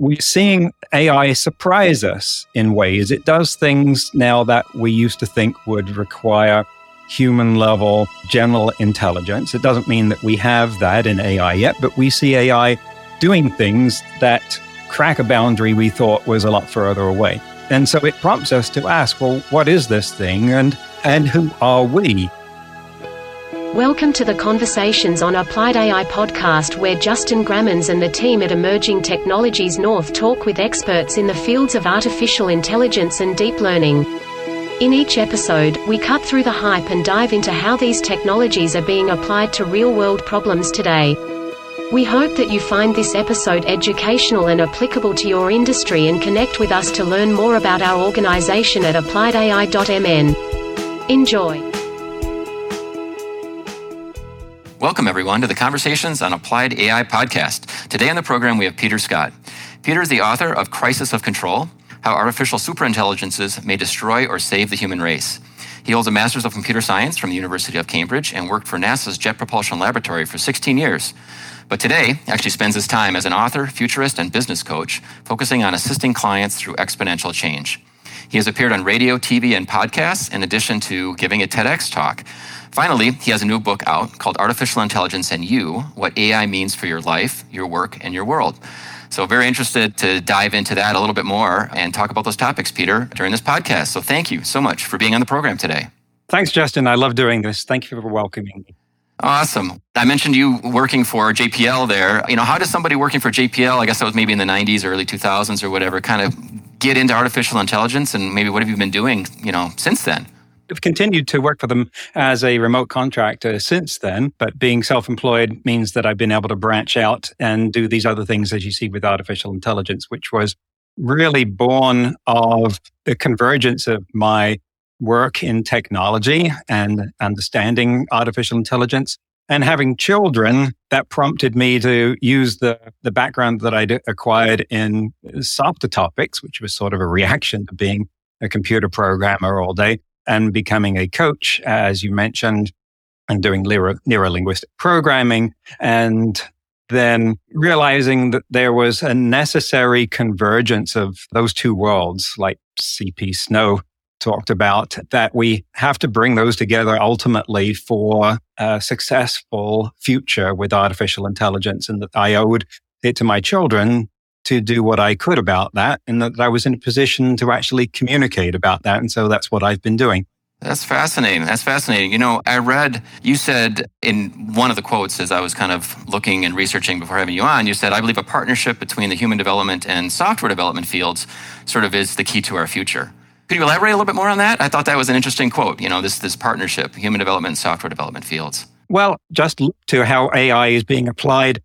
we're seeing AI surprise us in ways. It does things now that we used to think would require human level general intelligence. It doesn't mean that we have that in AI yet, but we see AI doing things that crack a boundary we thought was a lot further away. And so it prompts us to ask, well, what is this thing and and who are we? Welcome to the Conversations on Applied AI podcast, where Justin Grammens and the team at Emerging Technologies North talk with experts in the fields of artificial intelligence and deep learning. In each episode, we cut through the hype and dive into how these technologies are being applied to real world problems today. We hope that you find this episode educational and applicable to your industry and connect with us to learn more about our organization at appliedai.mn. Enjoy. Welcome, everyone, to the Conversations on Applied AI podcast. Today on the program, we have Peter Scott. Peter is the author of Crisis of Control How Artificial Superintelligences May Destroy or Save the Human Race. He holds a Master's of Computer Science from the University of Cambridge and worked for NASA's Jet Propulsion Laboratory for 16 years. But today, actually spends his time as an author, futurist, and business coach, focusing on assisting clients through exponential change. He has appeared on radio, TV, and podcasts, in addition to giving a TEDx talk. Finally, he has a new book out called Artificial Intelligence and You What AI Means for Your Life, Your Work, and Your World. So, very interested to dive into that a little bit more and talk about those topics, Peter, during this podcast. So, thank you so much for being on the program today. Thanks, Justin. I love doing this. Thank you for welcoming me. Awesome. I mentioned you working for JPL there. You know, how does somebody working for JPL, I guess that was maybe in the 90s or early 2000s or whatever, kind of get into artificial intelligence and maybe what have you been doing, you know, since then? I've continued to work for them as a remote contractor since then, but being self employed means that I've been able to branch out and do these other things, as you see with artificial intelligence, which was really born of the convergence of my work in technology and understanding artificial intelligence and having children that prompted me to use the, the background that I'd acquired in softer topics, which was sort of a reaction to being a computer programmer all day and becoming a coach, as you mentioned, and doing neuro linguistic programming. And then realizing that there was a necessary convergence of those two worlds, like CP Snow talked about, that we have to bring those together ultimately for a successful future with artificial intelligence. And that I owed it to my children to do what I could about that and that I was in a position to actually communicate about that. And so that's what I've been doing. That's fascinating. That's fascinating. You know, I read, you said in one of the quotes as I was kind of looking and researching before having you on, you said, I believe a partnership between the human development and software development fields sort of is the key to our future. Could you elaborate a little bit more on that? I thought that was an interesting quote, you know, this, this partnership, human development software development fields. Well, just look to how AI is being applied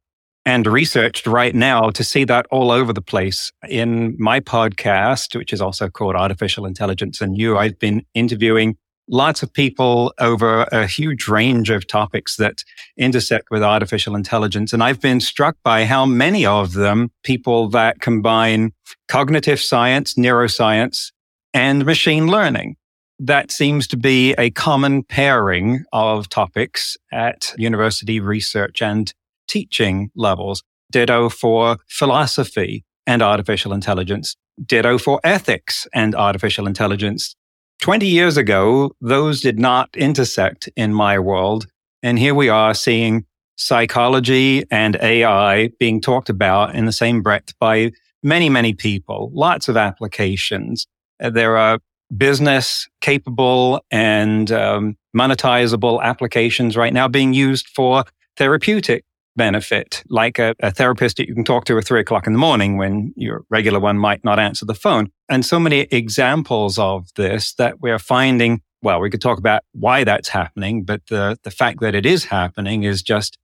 and researched right now to see that all over the place. In my podcast, which is also called Artificial Intelligence and You, I've been interviewing lots of people over a huge range of topics that intersect with artificial intelligence. And I've been struck by how many of them people that combine cognitive science, neuroscience, and machine learning. That seems to be a common pairing of topics at university research and teaching levels. Ditto for philosophy and artificial intelligence. Ditto for ethics and artificial intelligence. 20 years ago, those did not intersect in my world. And here we are seeing psychology and AI being talked about in the same breath by many, many people, lots of applications. There are business capable and um, monetizable applications right now being used for therapeutic benefit, like a, a, therapist that you can talk to at three o'clock in the morning when your regular one might not answer the phone. And so many examples of this that we're finding. Well, we could talk about why that's happening, but the, the fact that it is happening is just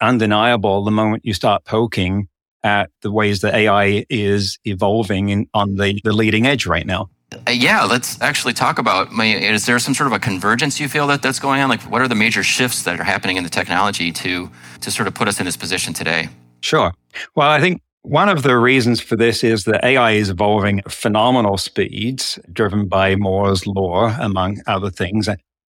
undeniable the moment you start poking at the ways that AI is evolving in, on the, the leading edge right now. Uh, yeah, let's actually talk about. Is there some sort of a convergence you feel that that's going on? Like, what are the major shifts that are happening in the technology to to sort of put us in this position today? Sure. Well, I think one of the reasons for this is that AI is evolving at phenomenal speeds, driven by Moore's law, among other things,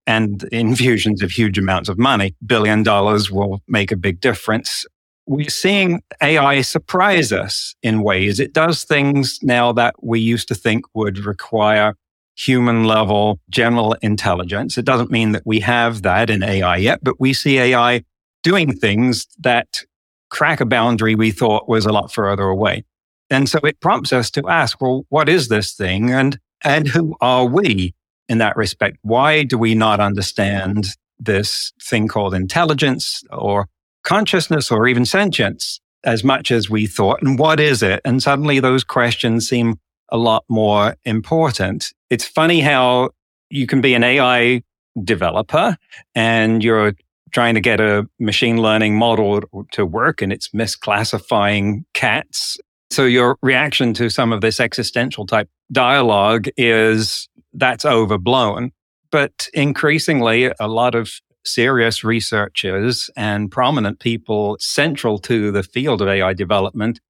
and infusions of huge amounts of money. Billion dollars will make a big difference we're seeing AI surprise us in ways. It does things now that we used to think would require human level general intelligence. It doesn't mean that we have that in AI yet, but we see AI doing things that crack a boundary we thought was a lot further away. And so it prompts us to ask, well, what is this thing? And, and who are we in that respect? Why do we not understand this thing called intelligence or consciousness or even sentience as much as we thought. And what is it? And suddenly those questions seem a lot more important. It's funny how you can be an AI developer and you're trying to get a machine learning model to work and it's misclassifying cats. So your reaction to some of this existential type dialogue is that's overblown. But increasingly, a lot of serious researchers and prominent people central to the field of AI development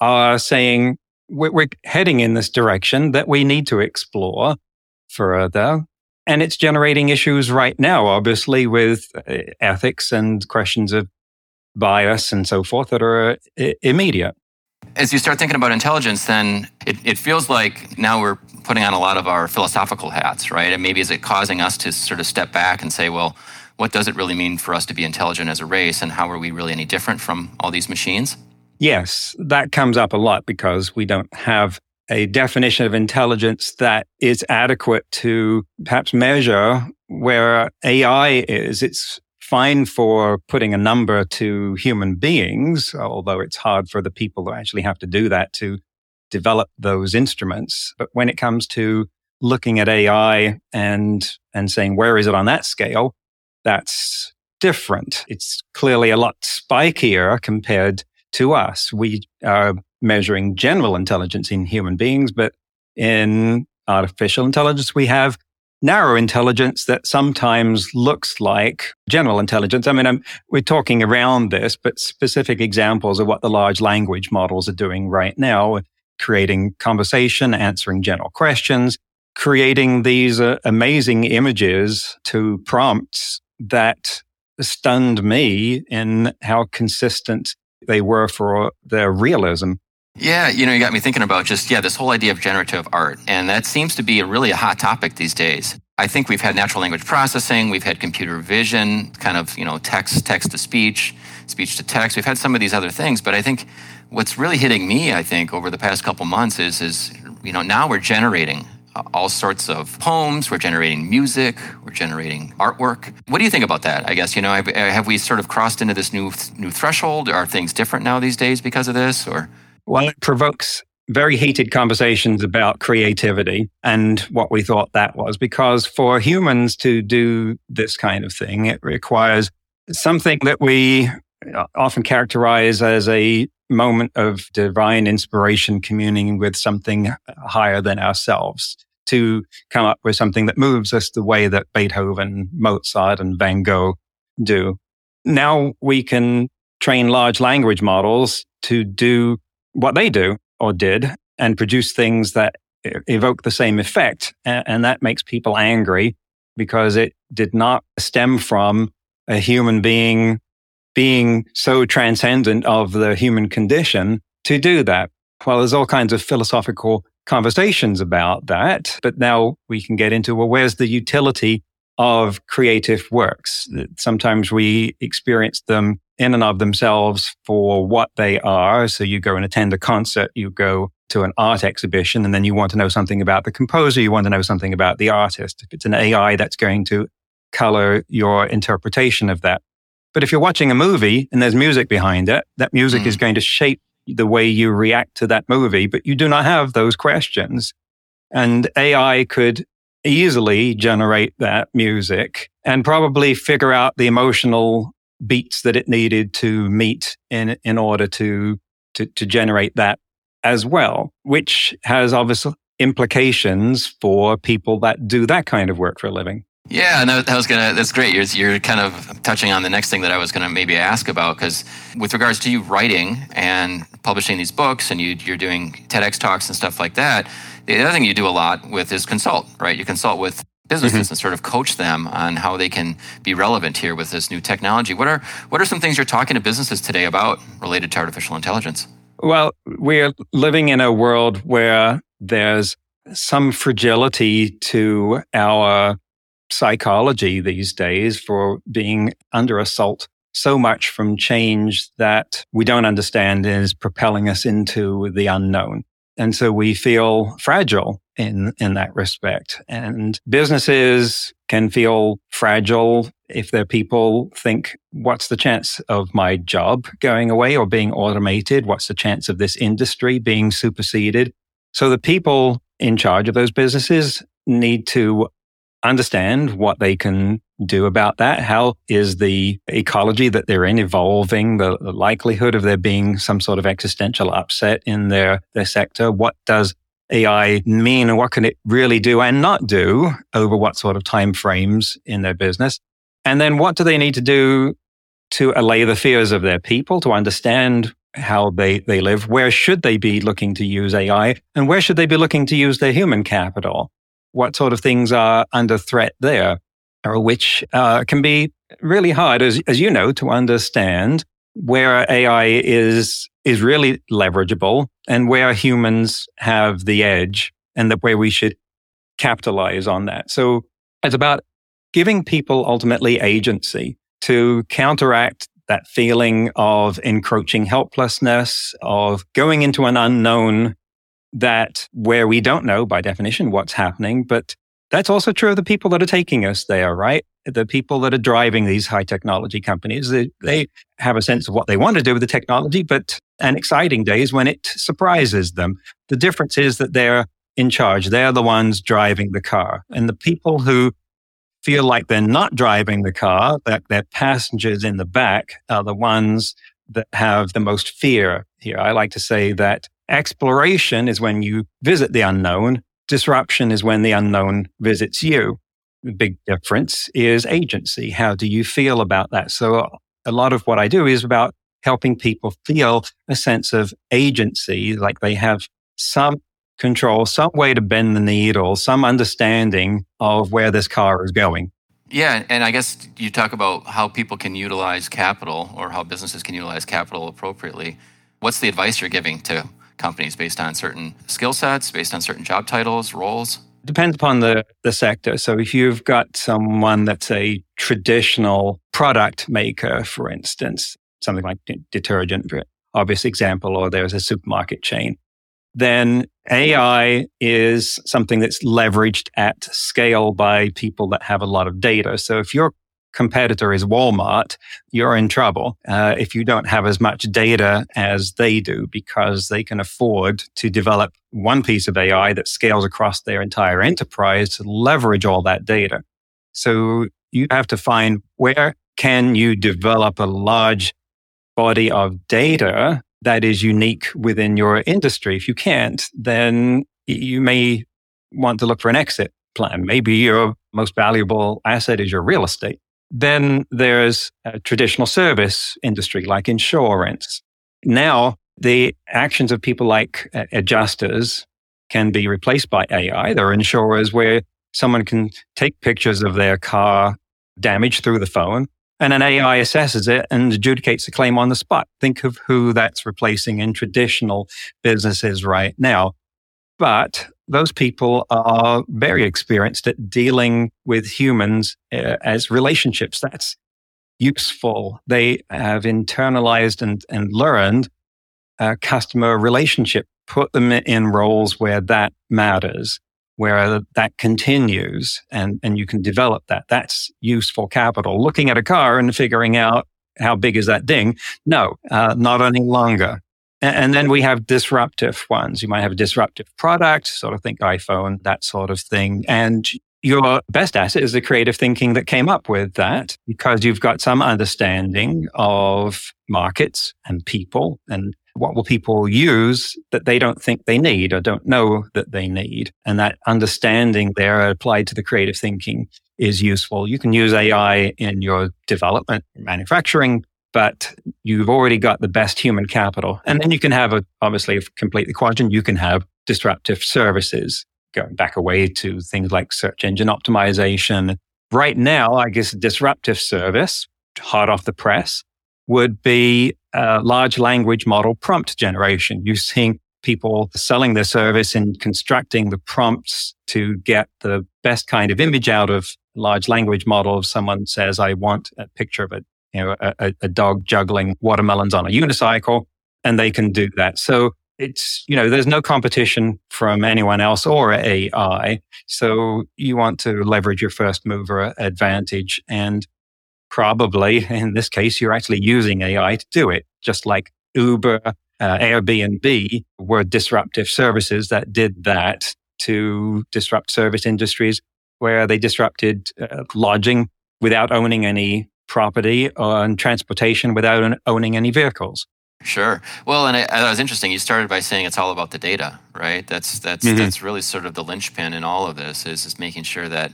are saying we're heading in this direction that we need to explore further. And it's generating issues right now, obviously, with uh, ethics and questions of bias and so forth that are uh, immediate. As you start thinking about intelligence, then it, it feels like now we're putting on a lot of our philosophical hats, right? And maybe is it causing us to sort of step back and say, well, what does it really mean for us to be intelligent as a race and how are we really any different from all these machines? Yes, that comes up a lot because we don't have a definition of intelligence that is adequate to perhaps measure where AI is. It's fine for putting a number to human beings, although it's hard for the people that actually have to do that to develop those instruments. But when it comes to looking at AI and, and saying, where is it on that scale? That's different. It's clearly a lot spikier compared to us. We are measuring general intelligence in human beings, but in artificial intelligence, we have narrow intelligence that sometimes looks like general intelligence. I mean, I'm, we're talking around this, but specific examples of what the large language models are doing right now, creating conversation, answering general questions, creating these uh, amazing images to prompts that stunned me in how consistent they were for their realism. Yeah, you know, you got me thinking about just, yeah, this whole idea of generative art. And that seems to be a really a hot topic these days. I think we've had natural language processing, we've had computer vision, kind of, you know, text, text to speech, speech to text. We've had some of these other things, but I think what's really hitting me, I think, over the past couple months is, is, you know, now we're generating all sorts of poems. We're generating music. We're generating artwork. What do you think about that? I guess you know, have, have, we sort of crossed into this new new threshold? Are things different now these days because of this? Or well, it provokes very heated conversations about creativity and what we thought that was, because for humans to do this kind of thing, it requires something that we uh, often characterize as a moment of divine inspiration communing with something higher than ourselves to come up with something that moves us the way that Beethoven, Mozart, and Van Gogh do. Now we can train large language models to do what they do or did and produce things that evoke the same effect. And that makes people angry because it did not stem from a human being being so transcendent of the human condition to do that. Well, there's all kinds of philosophical conversations about that. But now we can get into, well, where's the utility of creative works? Sometimes we experience them in and of themselves for what they are. So you go and attend a concert, you go to an art exhibition, and then you want to know something about the composer, you want to know something about the artist. If it's an AI that's going to color your interpretation of that. But if you're watching a movie and there's music behind it, that music mm. is going to shape the way you react to that movie, but you do not have those questions. And AI could easily generate that music and probably figure out the emotional beats that it needed to meet in, in order to, to, to generate that as well, which has obvious implications for people that do that kind of work for a living. Yeah, and that, that was gonna. That's great. You're you're kind of touching on the next thing that I was gonna maybe ask about because with regards to you writing and publishing these books, and you you're doing TEDx talks and stuff like that. The other thing you do a lot with is consult, right? You consult with businesses mm-hmm. and sort of coach them on how they can be relevant here with this new technology. What are what are some things you're talking to businesses today about related to artificial intelligence? Well, we're living in a world where there's some fragility to our psychology these days for being under assault so much from change that we don't understand is propelling us into the unknown. And so we feel fragile in, in that respect. And businesses can feel fragile if their people think, what's the chance of my job going away or being automated? What's the chance of this industry being superseded? So the people in charge of those businesses need to understand what they can do about that. How is the ecology that they're in evolving? The, likelihood of there being some sort of existential upset in their, their sector? What does AI mean and what can it really do and not do over what sort of time frames in their business? And then what do they need to do to allay the fears of their people to understand how they, they live? Where should they be looking to use AI? And where should they be looking to use their human capital? What sort of things are under threat there? Or which uh, can be really hard, as, as you know, to understand where AI is, is really leverageable and where humans have the edge and the, where we should capitalize on that. So it's about giving people ultimately agency to counteract that feeling of encroaching helplessness, of going into an unknown that where we don't know by definition what's happening, but that's also true of the people that are taking us there, right? The people that are driving these high technology companies, they, they have a sense of what they want to do with the technology, but an exciting day is when it surprises them. The difference is that they're in charge. They're the ones driving the car. And the people who feel like they're not driving the car, that their passengers in the back are the ones that have the most fear here. I like to say that exploration is when you visit the unknown. Disruption is when the unknown visits you. The big difference is agency. How do you feel about that? So a lot of what I do is about helping people feel a sense of agency, like they have some control, some way to bend the needle, some understanding of where this car is going. Yeah, and I guess you talk about how people can utilize capital or how businesses can utilize capital appropriately. What's the advice you're giving to companies based on certain skill sets, based on certain job titles, roles? Depends upon the, the sector. So if you've got someone that's a traditional product maker, for instance, something like detergent, obvious example, or there's a supermarket chain, then AI is something that's leveraged at scale by people that have a lot of data. So if your competitor is Walmart, you're in trouble uh, if you don't have as much data as they do because they can afford to develop one piece of AI that scales across their entire enterprise to leverage all that data. So you have to find where can you develop a large body of data that is unique within your industry. If you can't, then you may want to look for an exit plan. Maybe your most valuable asset is your real estate. Then there's a traditional service industry like insurance. Now the actions of people like uh, adjusters can be replaced by AI. There are insurers where someone can take pictures of their car damage through the phone and an AI assesses it and adjudicates the claim on the spot. Think of who that's replacing in traditional businesses right now. But those people are very experienced at dealing with humans uh, as relationships. That's useful. They have internalized and, and learned a customer relationship, put them in roles where that matters where that continues and, and you can develop that. That's useful capital. Looking at a car and figuring out how big is that ding? No, uh, not any longer. And, then we have disruptive ones. You might have a disruptive product, sort of think iPhone, that sort of thing. And your best asset is the creative thinking that came up with that because you've got some understanding of markets and people and what will people use that they don't think they need or don't know that they need? And that understanding there applied to the creative thinking is useful. You can use AI in your development, manufacturing, but you've already got the best human capital. And then you can have a, obviously, if completely quadrant, you can have disruptive services going back away to things like search engine optimization. Right now, I guess a disruptive service, hot off the press, would be a large language model prompt generation. You're seeing people selling their service and constructing the prompts to get the best kind of image out of large language model. If someone says, I want a picture of a, you know, a, a dog juggling watermelons on a unicycle, and they can do that. So it's, you know, there's no competition from anyone else or AI. So you want to leverage your first mover advantage. And probably in this case, you're actually using AI to do it, just like Uber, uh, Airbnb were disruptive services that did that to disrupt service industries where they disrupted uh, lodging without owning any property and transportation without owning any vehicles. Sure. Well, and it, was interesting. You started by saying it's all about the data, right? That's that's mm-hmm. that's really sort of the linchpin in all of this is is making sure that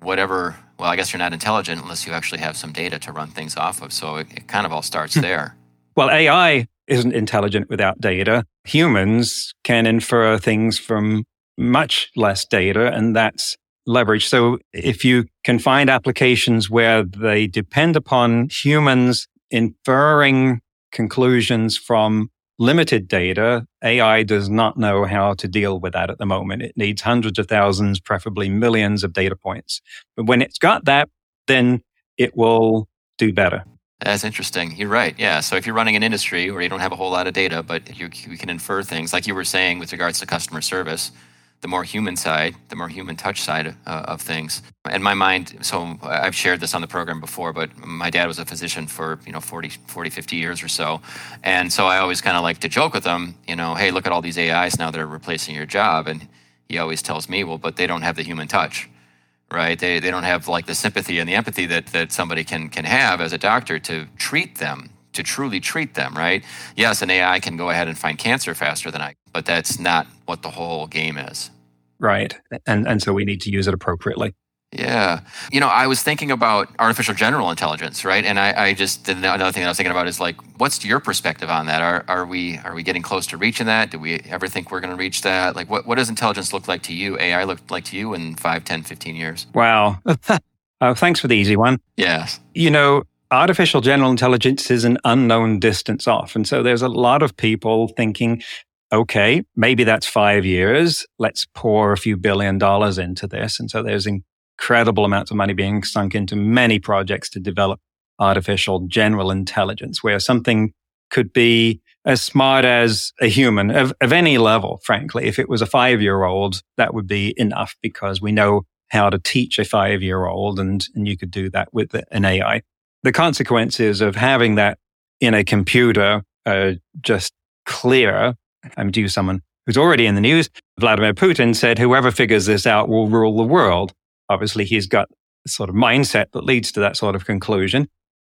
whatever. Well, I guess you're not intelligent unless you actually have some data to run things off of. So it, it kind of all starts hmm. there. Well, AI isn't intelligent without data. Humans can infer things from much less data, and that's leverage. So if you can find applications where they depend upon humans inferring conclusions from limited data, AI does not know how to deal with that at the moment. It needs hundreds of thousands, preferably millions of data points. But when it's got that, then it will do better. That's interesting. You're right. Yeah. So if you're running an industry where you don't have a whole lot of data, but you, you can infer things like you were saying with regards to customer service, the more human side, the more human touch side uh, of things. In my mind, so I've shared this on the program before, but my dad was a physician for, you know, 40, 40 50 years or so. And so I always kind of like to joke with him, you know, hey, look at all these AIs now that are replacing your job. And he always tells me, well, but they don't have the human touch, right? They, they don't have like the sympathy and the empathy that, that somebody can, can have as a doctor to treat them, to truly treat them, right? Yes, an AI can go ahead and find cancer faster than I, but that's not what the whole game is. Right. And and so we need to use it appropriately. Yeah. You know, I was thinking about artificial general intelligence, right? And I, I just another thing that I was thinking about is like, what's your perspective on that? Are are we are we getting close to reaching that? Do we ever think we're going to reach that? Like, what, what does intelligence look like to you? AI look like to you in 5, 10, 15 years? Wow. uh, thanks for the easy one. Yes. You know, artificial general intelligence is an unknown distance off. And so there's a lot of people thinking, okay, maybe that's five years. Let's pour a few billion dollars into this. And so there's incredible amounts of money being sunk into many projects to develop artificial general intelligence, where something could be as smart as a human of, of any level, frankly. If it was a five year old, that would be enough because we know how to teach a five year old and, and you could do that with an AI. The consequences of having that in a computer are just clear I'm due someone who's already in the news. Vladimir Putin said, whoever figures this out will rule the world. Obviously, he's got sort of mindset that leads to that sort of conclusion.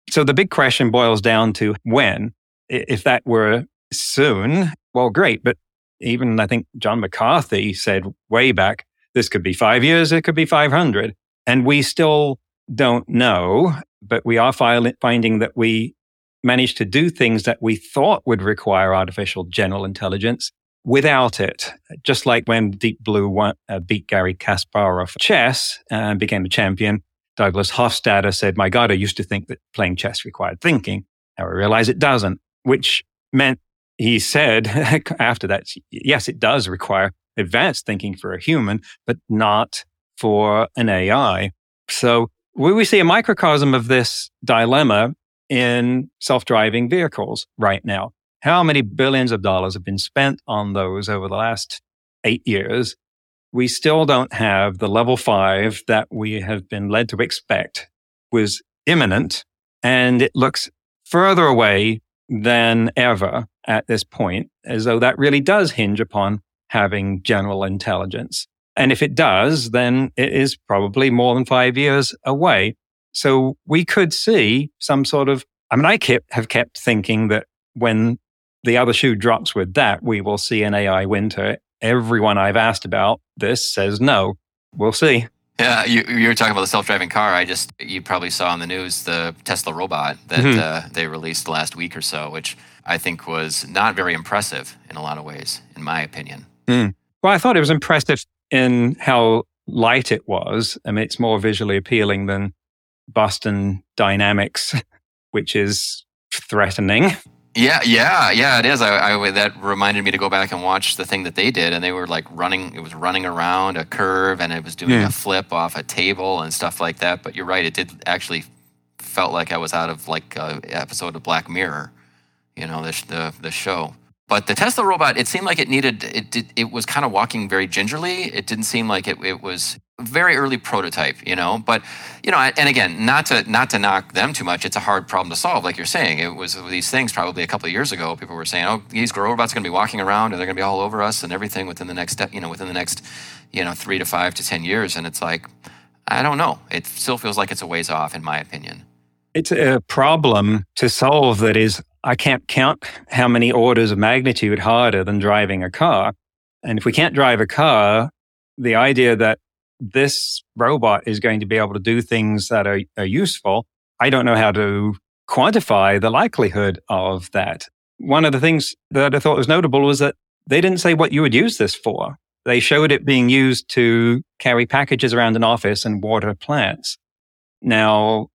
So the big question boils down to when. If that were soon, well, great. But even I think John McCarthy said way back, this could be five years, it could be 500. And we still don't know, but we are finding that we managed to do things that we thought would require artificial general intelligence without it. Just like when Deep Blue won, uh, beat Garry Kasparov for chess and became a champion, Douglas Hofstadter said, My God, I used to think that playing chess required thinking. Now I realize it doesn't, which meant he said after that, yes, it does require advanced thinking for a human, but not for an AI. So we see a microcosm of this dilemma in self driving vehicles right now. How many billions of dollars have been spent on those over the last eight years? We still don't have the level five that we have been led to expect was imminent and it looks further away than ever at this point, as though that really does hinge upon having general intelligence. And if it does, then it is probably more than five years away. So we could see some sort of, I mean, I kept, have kept thinking that when the other shoe drops with that, we will see an AI winter. Everyone I've asked about this says no. We'll see. Yeah, you, you were talking about the self-driving car. I just you probably saw on the news the Tesla robot that mm-hmm. uh, they released last week or so, which I think was not very impressive in a lot of ways, in my opinion. Mm. Well, I thought it was impressive in how light it was. I mean, it's more visually appealing than Boston Dynamics, which is threatening. Yeah, yeah, yeah. It is. I, I, that reminded me to go back and watch the thing that they did, and they were like running. It was running around a curve, and it was doing yeah. a flip off a table and stuff like that. But you're right. It did actually felt like I was out of like an episode of Black Mirror. You know, the the, the show. But the Tesla robot, it seemed like it needed it. Did, it was kind of walking very gingerly. It didn't seem like it, it was very early prototype, you know. But you know, and again, not to not to knock them too much. It's a hard problem to solve, like you're saying. It was these things probably a couple of years ago. People were saying, "Oh, these robots are going to be walking around and they're going to be all over us and everything within the next, you know, within the next, you know, three to five to ten years." And it's like, I don't know. It still feels like it's a ways off, in my opinion. It's a problem to solve that is I can't count how many orders of magnitude harder than driving a car. And if we can't drive a car, the idea that this robot is going to be able to do things that are, are useful, I don't know how to quantify the likelihood of that. One of the things that I thought was notable was that they didn't say what you would use this for. They showed it being used to carry packages around an office and water plants. Now,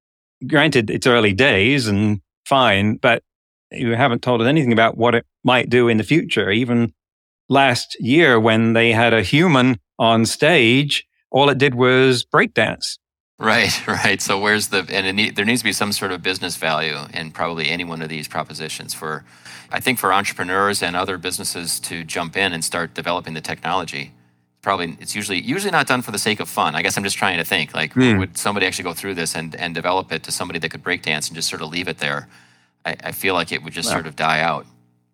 granted, it's early days and fine, but you haven't told us anything about what it might do in the future. Even last year, when they had a human on stage, all it did was breakdance. Right, right. So where's the and need, there needs to be some sort of business value in probably any one of these propositions for, I think for entrepreneurs and other businesses to jump in and start developing the technology. Probably it's usually usually not done for the sake of fun. I guess I'm just trying to think like mm. would somebody actually go through this and and develop it to somebody that could breakdance and just sort of leave it there I, I feel like it would just well, sort of die out.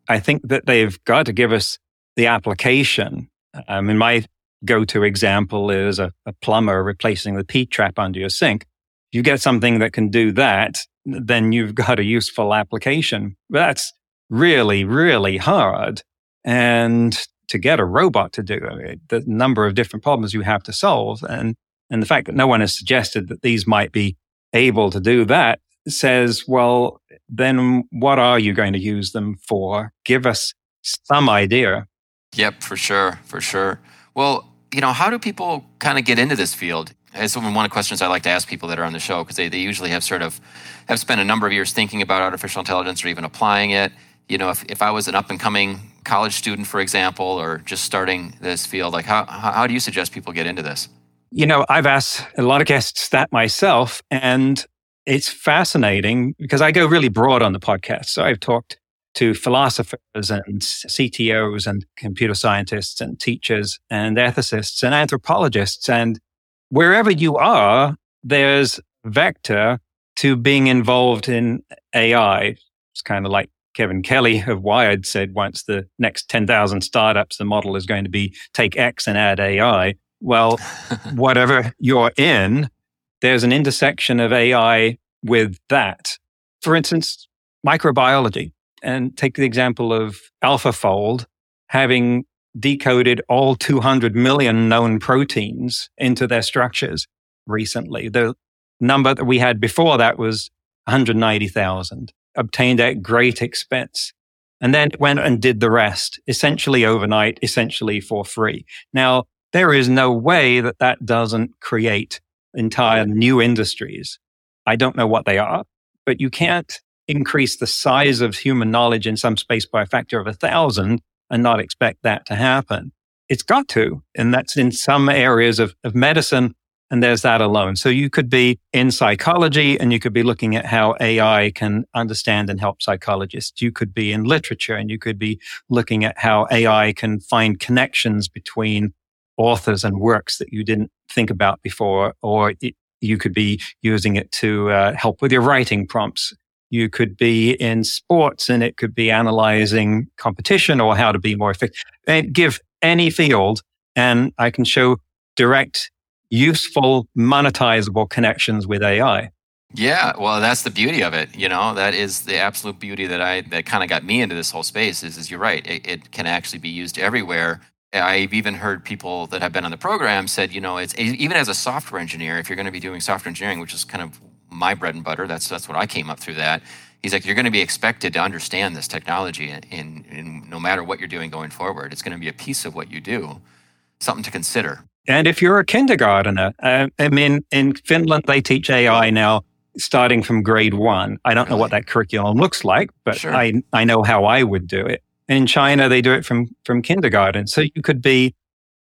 I think that they've got to give us the application. Um, I mean, my go-to example is a, a plumber replacing the P trap under your sink. You get something that can do that, then you've got a useful application. That's really, really hard. And to get a robot to do it, the number of different problems you have to solve and, and the fact that no one has suggested that these might be able to do that says, well, then what are you going to use them for? Give us some idea. Yep, for sure, for sure. Well, you know, how do people kind of get into this field? It's one of the questions I like to ask people that are on the show because they, they usually have sort of have spent a number of years thinking about artificial intelligence or even applying it. You know, if, if I was an up and coming college student, for example, or just starting this field, like how, how do you suggest people get into this? You know, I've asked a lot of guests that myself, and it's fascinating because I go really broad on the podcast. So I've talked to philosophers and CTOs and computer scientists and teachers and ethicists and anthropologists. And wherever you are, there's vector to being involved in AI. It's kind of like Kevin Kelly of Wired said once the next 10,000 startups, the model is going to be take X and add AI. Well, whatever you're in, there's an intersection of AI with that. For instance, microbiology. And take the example of AlphaFold having decoded all 200 million known proteins into their structures recently. The number that we had before that was 190,000, obtained at great expense. And then went and did the rest, essentially overnight, essentially for free. Now, there is no way that that doesn't create entire new industries. I don't know what they are, but you can't increase the size of human knowledge in some space by a factor of a thousand and not expect that to happen. It's got to. And that's in some areas of, of medicine. And there's that alone. So you could be in psychology and you could be looking at how AI can understand and help psychologists. You could be in literature and you could be looking at how AI can find connections between authors and works that you didn't think about before, or it, you could be using it to uh, help with your writing prompts. You could be in sports and it could be analyzing competition or how to be more effective. And give any field and I can show direct, useful, monetizable connections with AI. Yeah, well, that's the beauty of it. You know, that is the absolute beauty that I that kind of got me into this whole space. Is, is you're right. It, it, can actually be used everywhere, I've even heard people that have been on the program said, you know, it's even as a software engineer, if you're going to be doing software engineering, which is kind of my bread and butter, that's that's what I came up through that. He's like, you're going to be expected to understand this technology, in, in, in no matter what you're doing going forward, it's going to be a piece of what you do, something to consider. And if you're a kindergartner, uh, I mean, in Finland, they teach AI now starting from grade one. I don't know what that curriculum looks like, but sure. I, I know how I would do it. In China, they do it from, from kindergarten. So you could be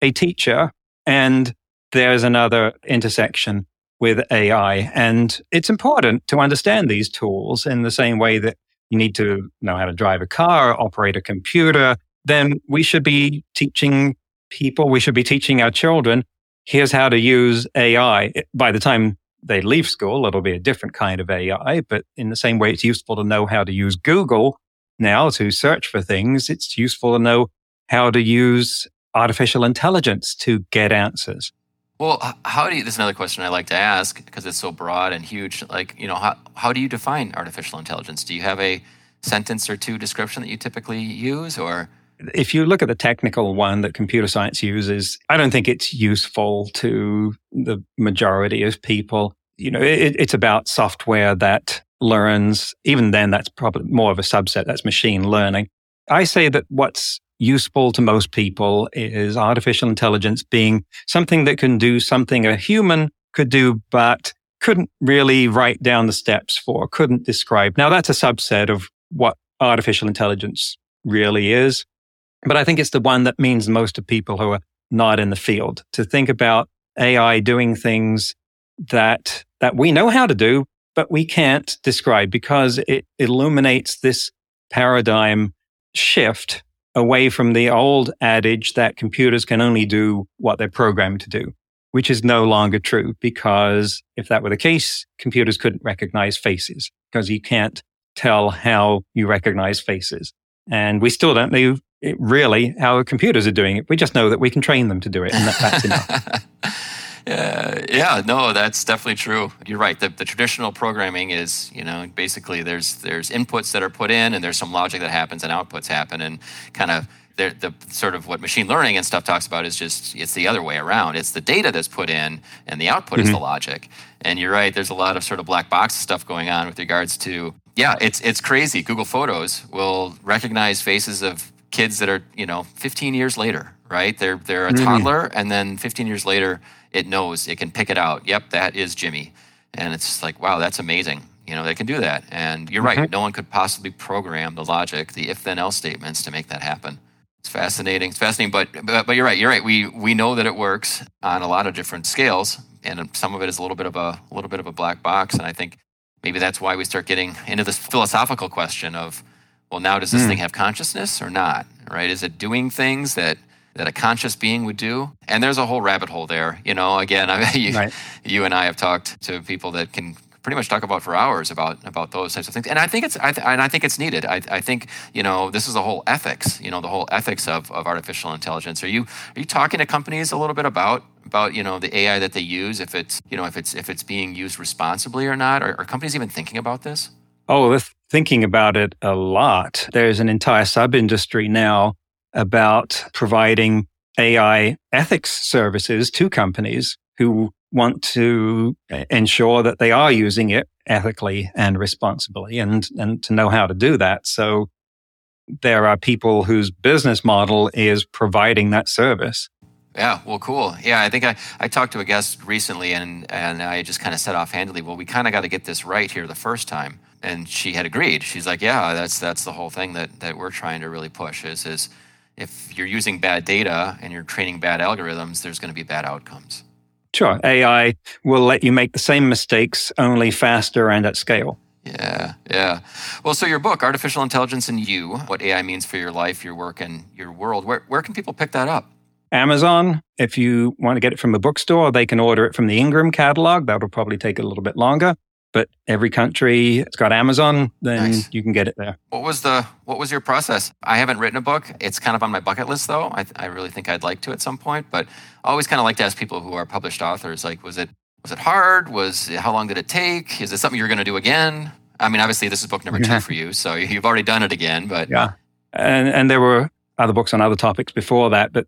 a teacher and there's another intersection with AI. And it's important to understand these tools in the same way that you need to know how to drive a car, operate a computer. Then we should be teaching people, we should be teaching our children, here's how to use AI. By the time they leave school, it'll be a different kind of AI. But in the same way, it's useful to know how to use Google now to search for things. It's useful to know how to use artificial intelligence to get answers. Well, how do you, this is another question I like to ask because it's so broad and huge. Like, you know, how, how do you define artificial intelligence? Do you have a sentence or two description that you typically use or? If you look at the technical one that computer science uses, I don't think it's useful to the majority of people. You know, it, it's about software that learns. Even then, that's probably more of a subset. That's machine learning. I say that what's useful to most people is artificial intelligence being something that can do something a human could do, but couldn't really write down the steps for, couldn't describe. Now that's a subset of what artificial intelligence really is. But I think it's the one that means most to people who are not in the field to think about AI doing things that, that we know how to do, but we can't describe because it illuminates this paradigm shift away from the old adage that computers can only do what they're programmed to do, which is no longer true because if that were the case, computers couldn't recognize faces because you can't tell how you recognize faces. And we still don't know really how computers are doing it. We just know that we can train them to do it and that, that's enough. Uh, yeah, no, that's definitely true. You're right. The, the, traditional programming is, you know, basically there's there's inputs that are put in, and there's some logic that happens, and outputs happen, and kind of the, the sort of what machine learning and stuff talks about is just it's the other way around. It's the data that's put in, and the output mm-hmm. is the logic. And you're right. There's a lot of sort of black box stuff going on with regards to yeah, it's it's crazy. Google Photos will recognize faces of kids that are you know 15 years later, right? They're they're a mm-hmm. toddler, and then 15 years later it knows, it can pick it out. Yep, that is Jimmy. And it's like, wow, that's amazing. You know, they can do that. And you're right, mm-hmm. no one could possibly program the logic, the if then else statements to make that happen. It's fascinating. It's fascinating, but, but but you're right. You're right. We we know that it works on a lot of different scales, and some of it is a little bit of a, a little bit of a black box. And I think maybe that's why we start getting into this philosophical question of, well, now does this mm. thing have consciousness or not? Right? Is it doing things that that a conscious being would do. And there's a whole rabbit hole there. You know, again, I you, right. you and I have talked to people that can pretty much talk about for hours about about those types of things. And I think it's I th- and I think it's needed. I, I think you know this is the whole ethics. You know, the whole ethics of, of artificial intelligence. Are you are you talking to companies a little bit about about you know the AI that they use? If it's you know if it's if it's being used responsibly or not? Are, are companies even thinking about this? Oh, they're thinking about it a lot. There's an entire sub industry now about providing AI ethics services to companies who want to ensure that they are using it ethically and responsibly and, and to know how to do that. So there are people whose business model is providing that service. Yeah, well, cool. Yeah, I think I, I talked to a guest recently and, and I just kind of said offhandedly, well, we kind of got to get this right here the first time. And she had agreed. She's like, yeah, that's, that's the whole thing that, that we're trying to really push is, is if you're using bad data and you're training bad algorithms, there's going to be bad outcomes. Sure. AI will let you make the same mistakes only faster and at scale. Yeah, yeah. Well, so your book, Artificial Intelligence and You What AI Means for Your Life, Your Work, and Your World, where, where can people pick that up? Amazon. If you want to get it from a bookstore, they can order it from the Ingram catalog. That'll probably take a little bit longer but every country it's got Amazon, then nice. you can get it there. What was the what was your process? I haven't written a book. It's kind of on my bucket list though. I, I really think I'd like to at some point, but I always kind of like to ask people who are published authors like was it was it hard? Was how long did it take? Is it something you're going to do again? I mean, obviously this is book number 2 for you, so you've already done it again, but Yeah. And and there were other books on other topics before that, but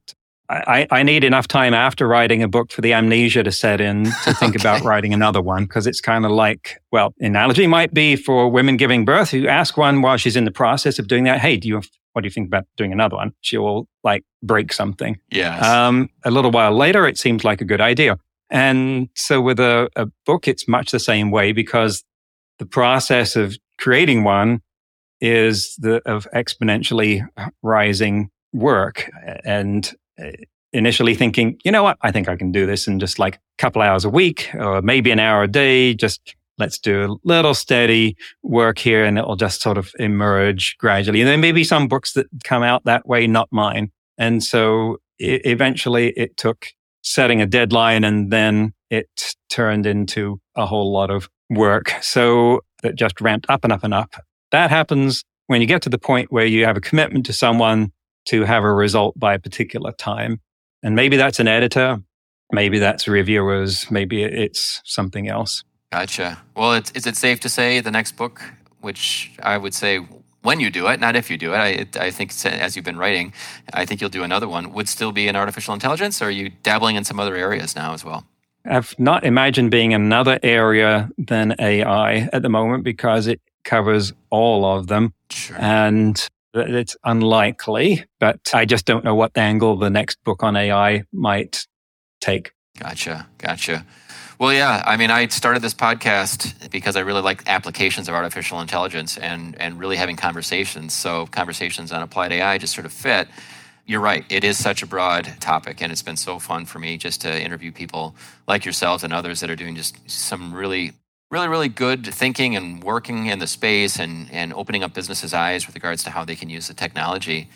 I, I, need enough time after writing a book for the amnesia to set in to think okay. about writing another one because it's kind of like, well, analogy might be for women giving birth who ask one while she's in the process of doing that, hey, do you what do you think about doing another one? She will like break something. Yes. Um, a little while later, it seems like a good idea. And so with a, a book, it's much the same way because the process of creating one is the of exponentially rising work and initially thinking, you know what, I think I can do this in just like a couple hours a week or maybe an hour a day. Just let's do a little steady work here and it'll just sort of emerge gradually. And there may be some books that come out that way, not mine. And so eventually it took setting a deadline and then it turned into a whole lot of work. So that just ramped up and up and up. That happens when you get to the point where you have a commitment to someone to have a result by a particular time. And maybe that's an editor, maybe that's reviewers, maybe it's something else. Gotcha. Well, it's, is it safe to say the next book, which I would say when you do it, not if you do it, I, I think as you've been writing, I think you'll do another one, would still be in artificial intelligence, or are you dabbling in some other areas now as well? I've not imagined being another area than AI at the moment because it covers all of them. Sure. And it's unlikely, but I just don't know what angle the next book on AI might take. Gotcha. Gotcha. Well, yeah. I mean, I started this podcast because I really like applications of artificial intelligence and, and really having conversations. So, conversations on applied AI just sort of fit. You're right. It is such a broad topic, and it's been so fun for me just to interview people like yourselves and others that are doing just some really really, really good thinking and working in the space and, and opening up businesses' eyes with regards to how they can use the technology.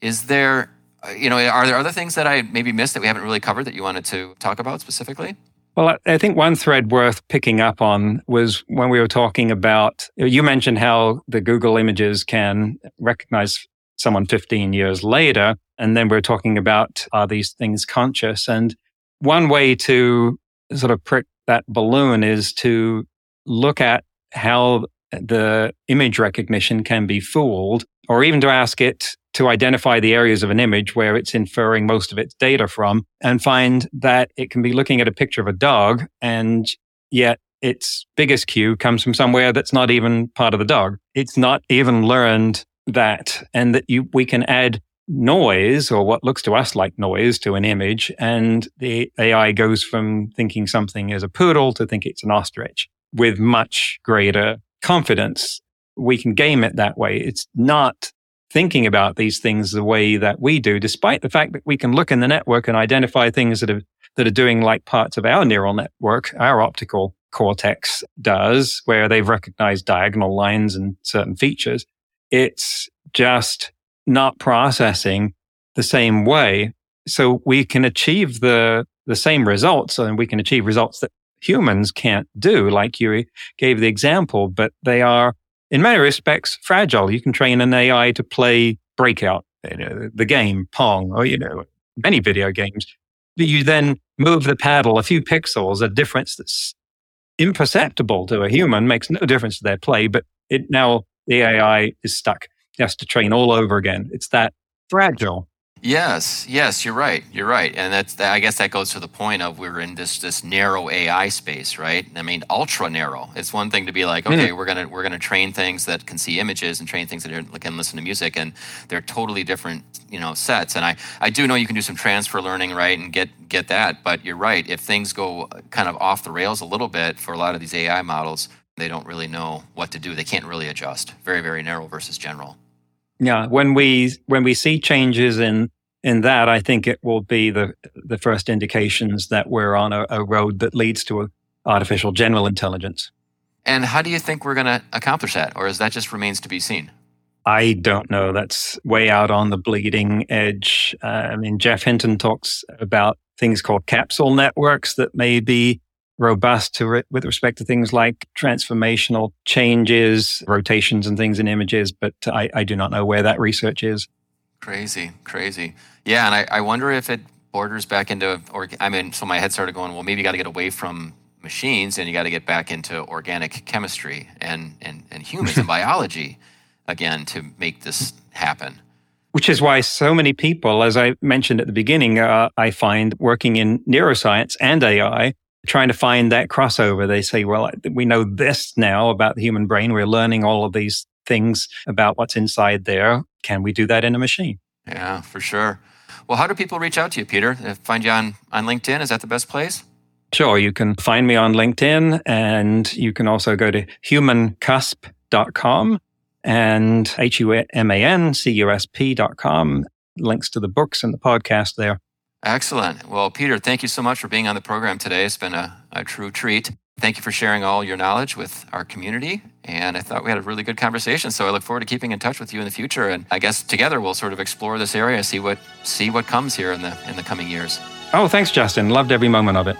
Is there, uh, you know, are there other things that I maybe missed that we haven't really covered that you wanted to talk about specifically? Well, I think one thread worth picking up on was when we were talking about, you mentioned how the Google images can recognize someone 15 years later. And then we're talking about are these things conscious? And one way to sort of prick that balloon is to look at how the image recognition can be fooled, or even to ask it to identify the areas of an image where it's inferring most of its data from and find that it can be looking at a picture of a dog and yet its biggest cue comes from somewhere that's not even part of the dog. It's not even learned that and that you, we can add noise or what looks to us like noise to an image and the AI goes from thinking something is a poodle to think it's an ostrich with much greater confidence. We can game it that way. It's not thinking about these things the way that we do, despite the fact that we can look in the network and identify things that are, that are doing like parts of our neural network, our optical cortex does, where they've recognized diagonal lines and certain features. It's just not processing the same way. So we can achieve the, the same results and we can achieve results that humans can't do, like you gave the example, but they are in many respects fragile. You can train an AI to play breakout, you know, the game Pong, or, you know, many video games. You then move the paddle a few pixels, a difference that's imperceptible to a human, makes no difference to their play, but it now the AI is stuck. It has to train all over again. It's that fragile. Yes, yes, you're right. You're right, and that's I guess that goes to the point of we're in this this narrow AI space, right? I mean, ultra narrow. It's one thing to be like, okay, mm. we're gonna we're gonna train things that can see images and train things that can listen to music, and they're totally different, you know, sets. And I I do know you can do some transfer learning, right, and get get that. But you're right. If things go kind of off the rails a little bit for a lot of these AI models, they don't really know what to do. They can't really adjust. Very very narrow versus general. Yeah, when we when we see changes in in that, I think it will be the the first indications that we're on a, a road that leads to artificial general intelligence. And how do you think we're going to accomplish that, or is that just remains to be seen? I don't know. That's way out on the bleeding edge. Uh, I mean, Geoff Hinton talks about things called capsule networks that may be robust to re- with respect to things like transformational changes, rotations, and things in images. But I, I do not know where that research is. Crazy, crazy. Yeah, and I, I wonder if it borders back into, or I mean, so my head started going, well, maybe you got to get away from machines and you got to get back into organic chemistry and, and, and humans and biology again to make this happen. Which is why so many people, as I mentioned at the beginning, uh, I find working in neuroscience and AI, trying to find that crossover. They say, well, we know this now about the human brain. We're learning all of these things about what's inside there. Can we do that in a machine? Yeah, for sure. Well, how do people reach out to you, Peter? Find you on, on LinkedIn? Is that the best place? Sure. You can find me on LinkedIn and you can also go to humancusp.com and H-U-M-A-N-C-U-S-P.com. Links to the books and the podcast there. Excellent. Well, Peter, thank you so much for being on the program today. It's been a, a true treat. Thank you for sharing all your knowledge with our community. And I thought we had a really good conversation. So I look forward to keeping in touch with you in the future. And I guess together we'll sort of explore this area, see what see what comes here in the in the coming years. Oh, thanks, Justin. Loved every moment of it.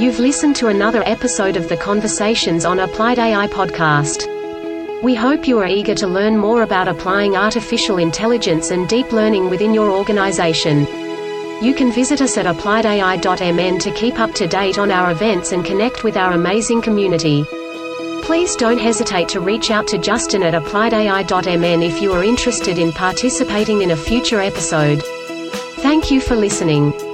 You've listened to another episode of the Conversations on Applied AI podcast. We hope you are eager to learn more about applying artificial intelligence and deep learning within your organization. You can visit us at appliedai.mn to keep up to date on our events and connect with our amazing community. Please don't hesitate to reach out to Justin at appliedai.mn if you are interested in participating in a future episode. Thank you for listening.